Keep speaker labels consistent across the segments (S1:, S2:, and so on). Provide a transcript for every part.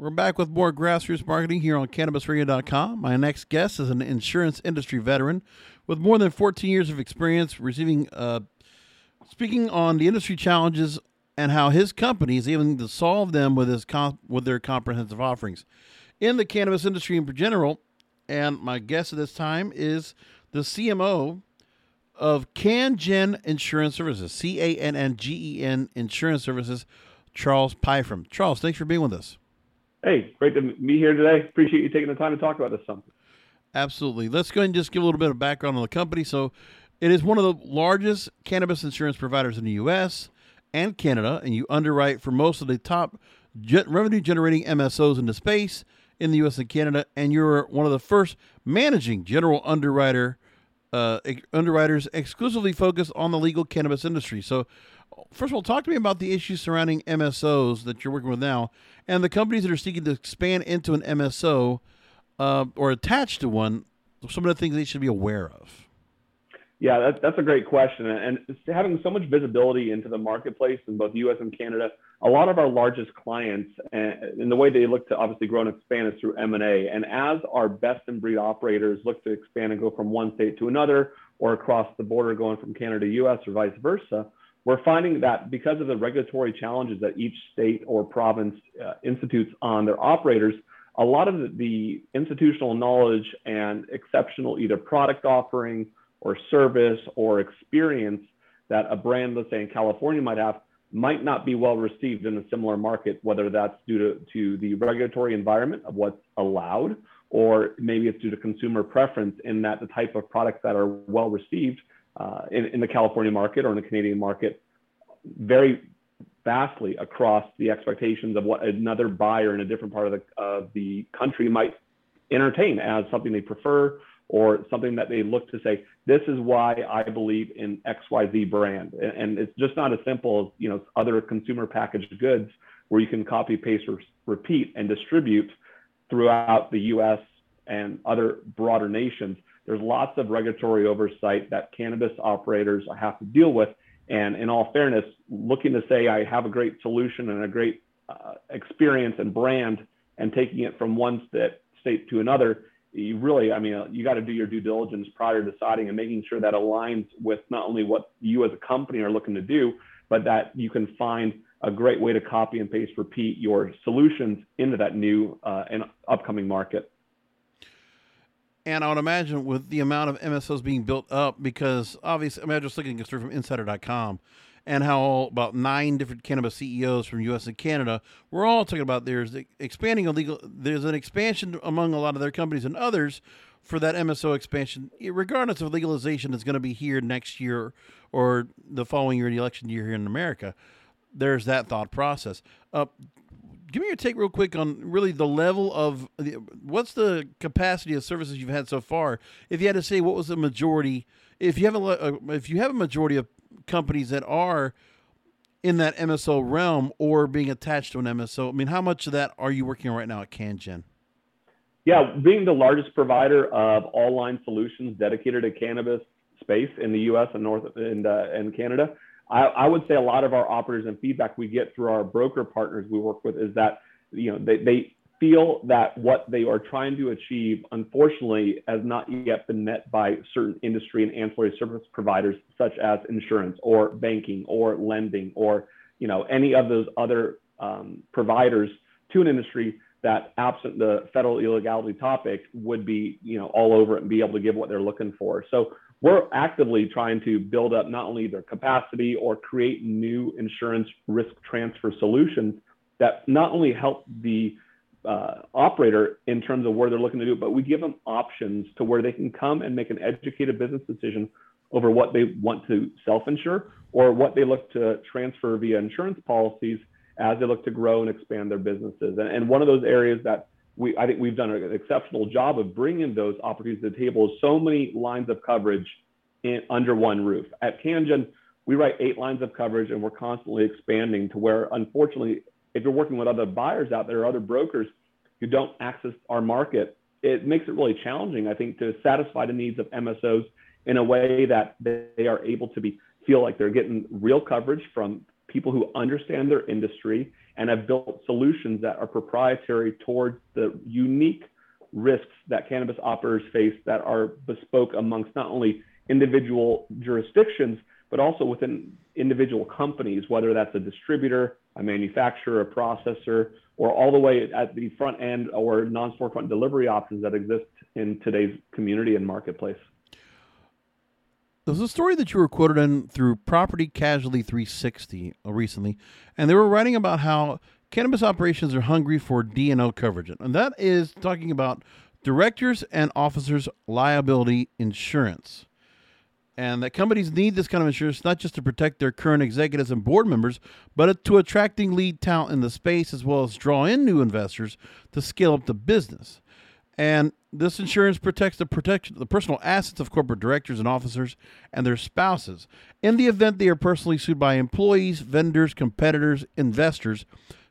S1: We're back with more grassroots marketing here on CannabisRadio.com. My next guest is an insurance industry veteran with more than 14 years of experience receiving, uh, speaking on the industry challenges and how his company is able to solve them with his comp- with their comprehensive offerings in the cannabis industry in general. And my guest at this time is the CMO of CannGen Insurance Services, C A N N G E N Insurance Services, Charles Pyfrom. Charles, thanks for being with us.
S2: Hey, great to be here today. Appreciate you taking the time to talk about this something.
S1: Absolutely. Let's go and just give a little bit of background on the company. So, it is one of the largest cannabis insurance providers in the U.S. and Canada, and you underwrite for most of the top revenue generating MSOs in the space in the U.S. and Canada, and you're one of the first managing general underwriter uh, underwriters exclusively focused on the legal cannabis industry. So, first of all, talk to me about the issues surrounding MSOs that you're working with now, and the companies that are seeking to expand into an MSO uh, or attached to one. Some of the things they should be aware of.
S2: Yeah, that, that's a great question. And having so much visibility into the marketplace in both US and Canada, a lot of our largest clients and, the way they look to obviously grow and expand is through M&A. And as our best in breed operators look to expand and go from one state to another or across the border going from Canada to US or vice versa, we're finding that because of the regulatory challenges that each state or province uh, institutes on their operators, a lot of the, institutional knowledge and exceptional either product offering or service or experience that a brand, let's say in California, might have might not be well received in a similar market, whether that's due to, to the regulatory environment of what's allowed, or maybe it's due to consumer preference in that the type of products that are well received uh, in, in the California market or in the Canadian market very vastly across the expectations of what another buyer in a different part of the, of the country might entertain as something they prefer or something that they look to say, this is why I believe in XYZ brand. And it's just not as simple as, you know, other consumer packaged goods where you can copy, paste, or repeat and distribute throughout the US and other broader nations. There's lots of regulatory oversight that cannabis operators have to deal with. And in all fairness, looking to say I have a great solution and a great uh, experience and brand and taking it from one state, to another you really, I mean, you got to do your due diligence prior to deciding and making sure that aligns with not only what you as a company are looking to do, but that you can find a great way to copy and paste, repeat your solutions into that new uh, and upcoming market.
S1: And I would imagine with the amount of MSOs being built up, because obviously, I mean, I'm just looking at from insider.com and how about nine different cannabis CEOs from U.S. and Canada we're all talking about there's expanding illegal. There's an expansion among a lot of their companies and others for that MSO expansion, regardless of legalization, is going to be here next year or the following year, the election year here in America. There's that thought process. Uh, give me your take real quick on really the level of what's the capacity of services you've had so far. If you had to say what was the majority, if you have a if you have a majority of companies that are in that MSO realm or being attached to an MSO. I mean, how much of that are you working on right now at CannGen?
S2: Yeah, being the largest provider of all line solutions dedicated to cannabis space in the U.S. and North and uh, and Canada, I, I, would say a lot of our operators and feedback we get through our broker partners we work with is that you know they, they feel that what they are trying to achieve, unfortunately, has not yet been met by certain industry and ancillary service providers, such as insurance or banking or lending or you know any of those other um, providers to an industry that absent the federal illegality topic would be you know all over it and be able to give what they're looking for. So we're actively trying to build up not only their capacity or create new insurance risk transfer solutions that not only help the uh, operator in terms of where they're looking to do but we give them options to where they can come and make an educated business decision over what they want to self-insure or what they look to transfer via insurance policies as they look to grow and expand their businesses. And, and one of those areas that we, I think we've done an exceptional job of bringing those opportunities to the table so many lines of coverage in, under one roof. At CannGen, we write eight lines of coverage and we're constantly expanding to where, unfortunately, if you're working with other buyers out there or other brokers who don't access our market, it makes it really challenging, I think, to satisfy the needs of MSOs in a way that they are able to be feel like they're getting real coverage from people who understand their industry and have built solutions that are proprietary towards the unique risks that cannabis operators face that are bespoke amongst not only individual jurisdictions, but also within individual companies, whether that's a distributor, a manufacturer, a processor, or all the way at the front end or non-storefront delivery options that exist in today's community and marketplace.
S1: There's a story that you were quoted in through Property Casualty 360 uh, recently, and they were writing about how cannabis operations are hungry for D&O coverage, and that is talking about directors and officers liability insurance and that companies need this kind of insurance not just to protect their current executives and board members, but to attracting lead talent in the space as well as draw in new investors to scale up the business. And this insurance protects the protection the personal assets of corporate directors and officers and their spouses in the event they are personally sued by employees, vendors, competitors, investors,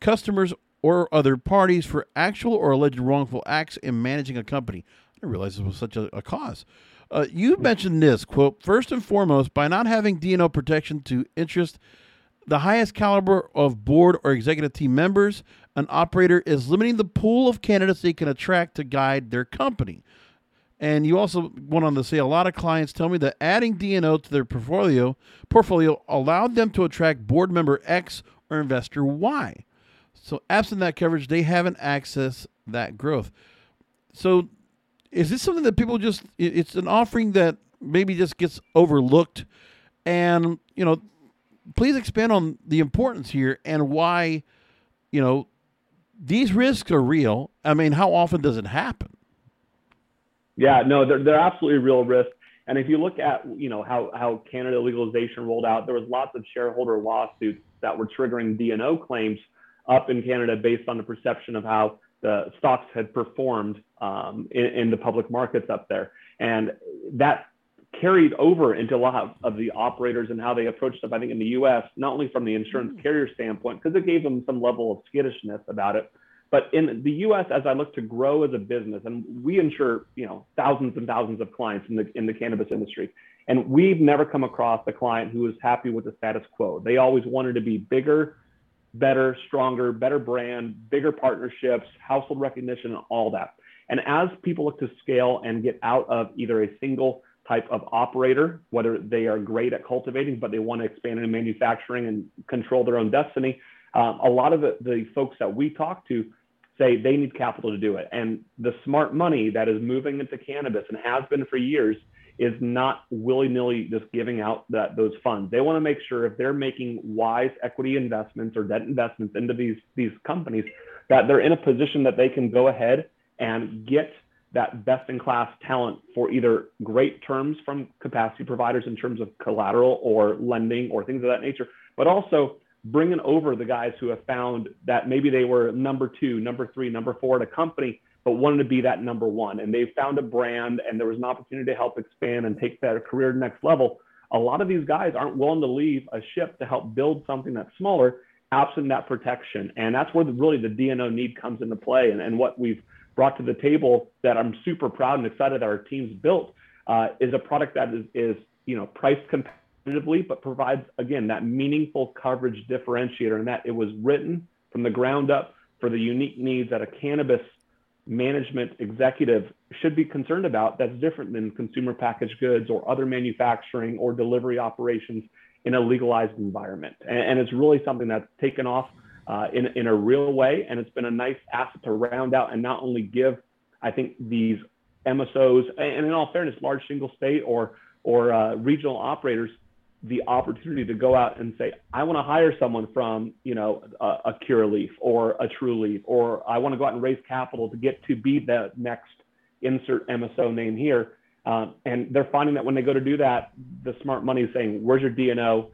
S1: customers, or other parties for actual or alleged wrongful acts in managing a company. I didn't realize this was such a, a cause. Uh, you mentioned this quote first and foremost by not having D&O protection to interest the highest caliber of board or executive team members, an operator is limiting the pool of candidates they can attract to guide their company. And you also went on to say a lot of clients tell me that adding D&O to their portfolio portfolio allowed them to attract board member X or investor Y. So absent that coverage, they haven't accessed that growth. So is this something that people just it's an offering that maybe just gets overlooked and you know please expand on the importance here and why you know these risks are real. I mean how often does it happen?
S2: Yeah no they're, they're absolutely real risks and if you look at you know how, how canada legalization rolled out there was lots of shareholder lawsuits that were triggering D&O claims up in canada based on the perception of how the stocks had performed um, in, in, the public markets up there. And that carried over into a lot of the operators and how they approach stuff, I think, in the US, not only from the insurance mm. carrier standpoint, because it gave them some level of skittishness about it, but in the US, as I look to grow as a business, and we insure, you know, thousands and thousands of clients in the in the cannabis industry. And we've never come across a client who was happy with the status quo. They always wanted to be bigger, better, stronger, better brand, bigger partnerships, household recognition, and all that. And as people look to scale and get out of either a single type of operator, whether they are great at cultivating, but they want to expand into manufacturing and control their own destiny, um, a lot of the, the folks that we talk to say they need capital to do it. And the smart money that is moving into cannabis and has been for years is not willy-nilly just giving out that those funds. They want to make sure if they're making wise equity investments or debt investments into these these companies, that they're in a position that they can go ahead and get that best-in-class talent for either great terms from capacity providers in terms of collateral or lending or things of that nature, but also bringing over the guys who have found that maybe they were number two, number three, number four at a company but wanted to be that number one. And they found a brand and there was an opportunity to help expand and take that career to the next level. A lot of these guys aren't willing to leave a ship to help build something that's smaller, absent that protection. And that's where the, really the D&O need comes into play. And, and what we've brought to the table that I'm super proud and excited that our team's built uh, is a product that is, is you know priced competitively, but provides again that meaningful coverage differentiator, and that it was written from the ground up for the unique needs that a cannabis management executive should be concerned about that's different than consumer packaged goods or other manufacturing or delivery operations in a legalized environment. And, and it's really something that's taken off uh, in, in a real way. And it's been a nice asset to round out and not only give, I think, these MSOs, and in all fairness, large single state or, or uh, regional operators, the opportunity to go out and say, I want to hire someone from, you know, a, a Curaleaf or a Trulieve, or I want to go out and raise capital to get to be the next insert MSO name here. Um, and they're finding that when they go to do that, the smart money is saying, "Where's your D&O?"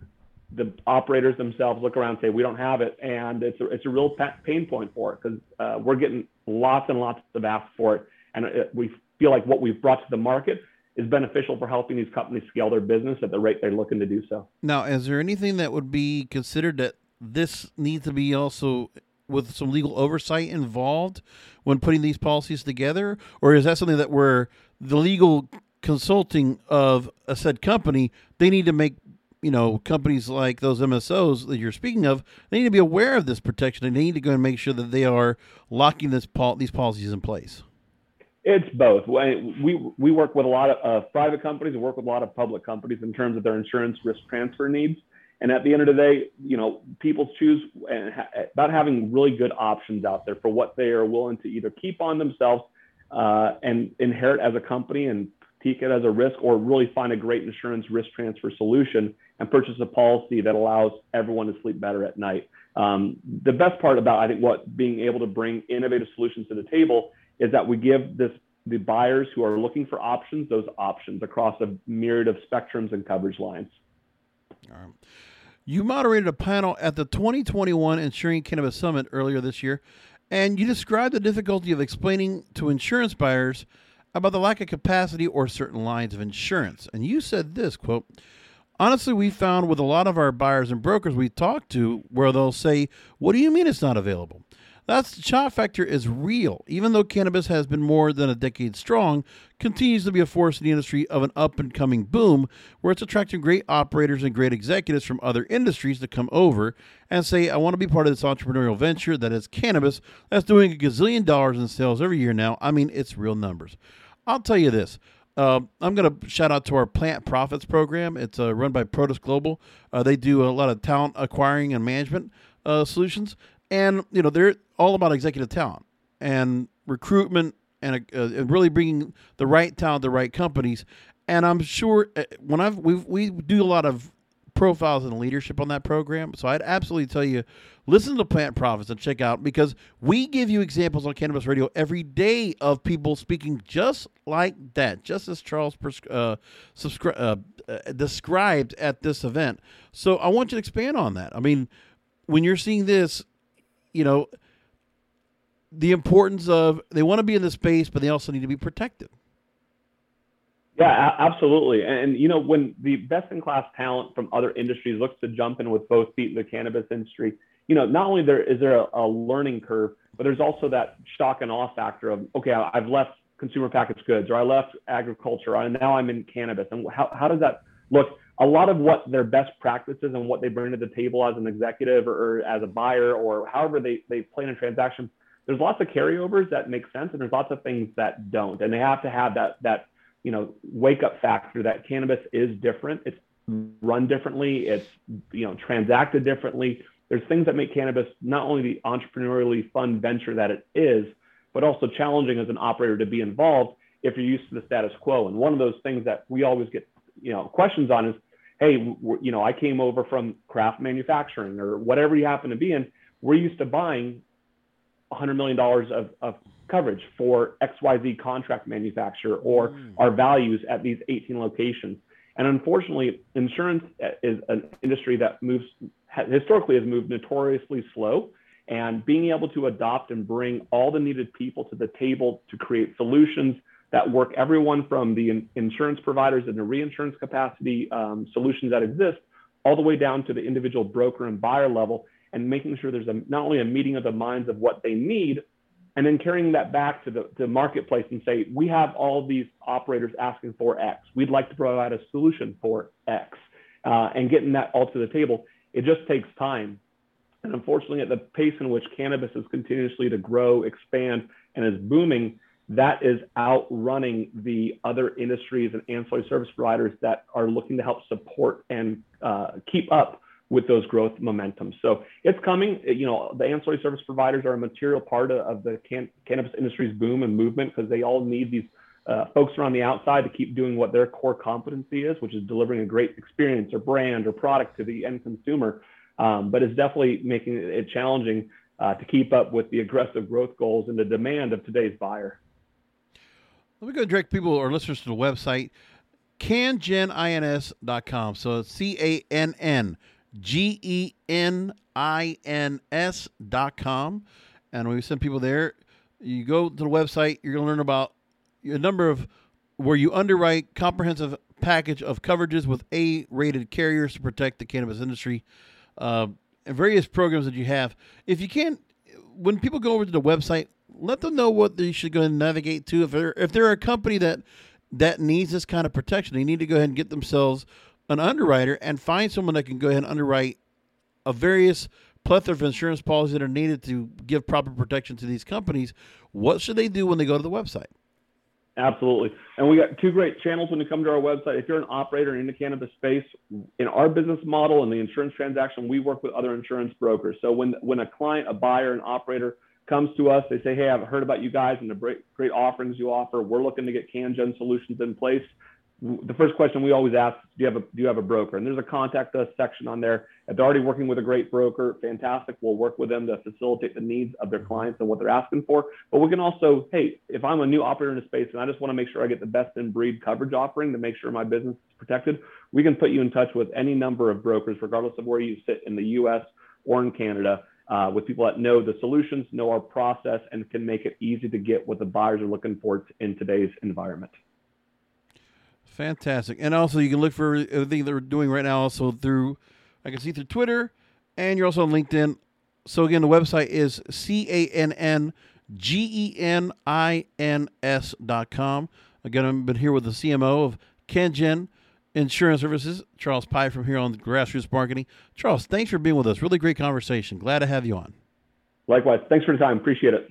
S2: The operators themselves look around and say, "We don't have it," and it's a, it's a real pain point for it because uh, we're getting lots and lots of asks for it, and it, we feel like what we've brought to the market is beneficial for helping these companies scale their business at the rate they're looking to do so.
S1: Now, is there anything that would be considered that this needs to be also with some legal oversight involved when putting these policies together, or is that something that where the legal consulting of a said company they need to make you know companies like those MSOs that you're speaking of they need to be aware of this protection and they need to go and make sure that they are locking this pol- these policies in place.
S2: It's both. We we work with a lot of uh, private companies and work with a lot of public companies in terms of their insurance risk transfer needs. And at the end of the day, you know, people choose about having really good options out there for what they are willing to either keep on themselves uh, and inherit as a company and take it as a risk, or really find a great insurance risk transfer solution and purchase a policy that allows everyone to sleep better at night. Um, the best part about I think what being able to bring innovative solutions to the table is that we give this the buyers who are looking for options those options across a myriad of spectrums and coverage lines.
S1: All right. You moderated a panel at the 2021 Insuring Cannabis Summit earlier this year, and you described the difficulty of explaining to insurance buyers about the lack of capacity or certain lines of insurance. And you said this quote, Honestly, we found with a lot of our buyers and brokers we talk to where they'll say, What do you mean it's not available? That's the shock factor is real. Even though cannabis has been more than a decade strong, continues to be a force in the industry of an up and coming boom where it's attracting great operators and great executives from other industries to come over and say, I want to be part of this entrepreneurial venture that is cannabis that's doing a gazillion dollars in sales every year now. I mean, it's real numbers. I'll tell you this. Uh, I'm going to shout out to our Plant Profits program. It's uh, run by Protus Global. Uh, they do a lot of talent acquiring and management uh, solutions and you know they're all about executive talent and recruitment and, uh, and really bringing the right talent to the right companies. And I'm sure uh, when I've we we do a lot of profiles and leadership on that program, so I'd absolutely tell you listen to Plant Profits and check out because we give you examples on Cannabis Radio every day of people speaking just like that, just as Charles uh, subscri- uh, uh, described at this event. So I want you to expand on that. I mean, when you're seeing this, you know, the importance of they want to be in the space, but they also need to be protected.
S2: Yeah, absolutely. And you know, when the best-in-class talent from other industries looks to jump in with both feet in the cannabis industry, you know, not only there is there a, a learning curve, but there's also that shock and awe factor of okay, I've left consumer packaged goods, or I left agriculture, and now I'm in cannabis. And how how does that look? a lot of what their best practices and what they bring to the table as an executive or, or, as a buyer or however they, they play in a transaction, there's lots of carryovers that make sense and there's lots of things that don't. And they have to have that that you know wake up factor that cannabis is different. It's run differently. It's you know transacted differently. There's things that make cannabis not only the entrepreneurially fun venture that it is, but also challenging as an operator to be involved if you're used to the status quo. And one of those things that we always get you know questions on is hey, you know, I came over from craft manufacturing or whatever you happen to be in. We're used to buying $100 million of, of coverage for XYZ contract manufacturer or mm. our values at these 18 locations. And unfortunately, insurance is an industry that moves historically has moved notoriously slow. And being able to adopt and bring all the needed people to the table to create solutions that work everyone from the in- insurance providers and the reinsurance capacity um, solutions that exist all the way down to the individual broker and buyer level and making sure there's a, not only a meeting of the minds of what they need and then carrying that back to the, marketplace and say we have all these operators asking for x we'd like to provide a solution for x uh, and getting that all to the table it just takes time and unfortunately at the pace in which cannabis is continuously to grow expand and is booming that is outrunning the other industries and ancillary service providers that are looking to help support and uh, keep up with those growth momentum. So it's coming. You know, the ancillary service providers are a material part of, of the can- cannabis industry's boom and movement because they all need these uh, folks around the outside to keep doing what their core competency is, which is delivering a great experience or brand or product to the end consumer. Um, but it's definitely making it challenging uh, to keep up with the aggressive growth goals and the demand of today's buyer.
S1: Let me go direct people or listeners to the website canngenins.com. So C A N N G E N I N S.com. And when we send people there, you go to the website, you're going to learn about a number of where you underwrite comprehensive package of coverages with A rated carriers to protect the cannabis industry. Uh, and various programs that you have. If you can, when people go over to the website, let them know what they should go and navigate to. If they're if they're a company that that needs this kind of protection, they need to go ahead and get themselves an underwriter and find someone that can go ahead and underwrite a various plethora of insurance policies that are needed to give proper protection to these companies. What should they do when they go to the website?
S2: Absolutely. And we got two great channels when you come to our website. If you're an operator in the cannabis space, in our business model and the insurance transaction, we work with other insurance brokers. So when when a client, a buyer, an operator comes to us, they say, "Hey, I've heard about you guys and the great great offerings you offer. We're looking to get CannGen solutions in place." The first question we always ask do you have a do you have a broker? And there's a contact us section on there. If they're already working with a great broker fantastic. We'll work with them to facilitate the needs of their clients and what they're asking for. But we can also hey if i'm a new operator in the space and i just want to make sure i get the best in breed coverage offering to make sure my business is protected we can put you in touch with any number of brokers regardless of where you sit in the us or in canada uh, with people that know the solutions know our process and can make it easy to get what the buyers are looking for in today's environment
S1: Fantastic. And also, you can look for everything they're doing right now also through, I can see through Twitter, and you're also on LinkedIn. So, again, the website is C A N N G E N I N S dot com. Again, I've been here with the CMO of CannGen Insurance Services, Charles Pyfrom here on Grassroots Marketing. Charles, thanks for being with us. Really great conversation. Glad to have you on.
S2: Likewise. Thanks for the time. Appreciate it.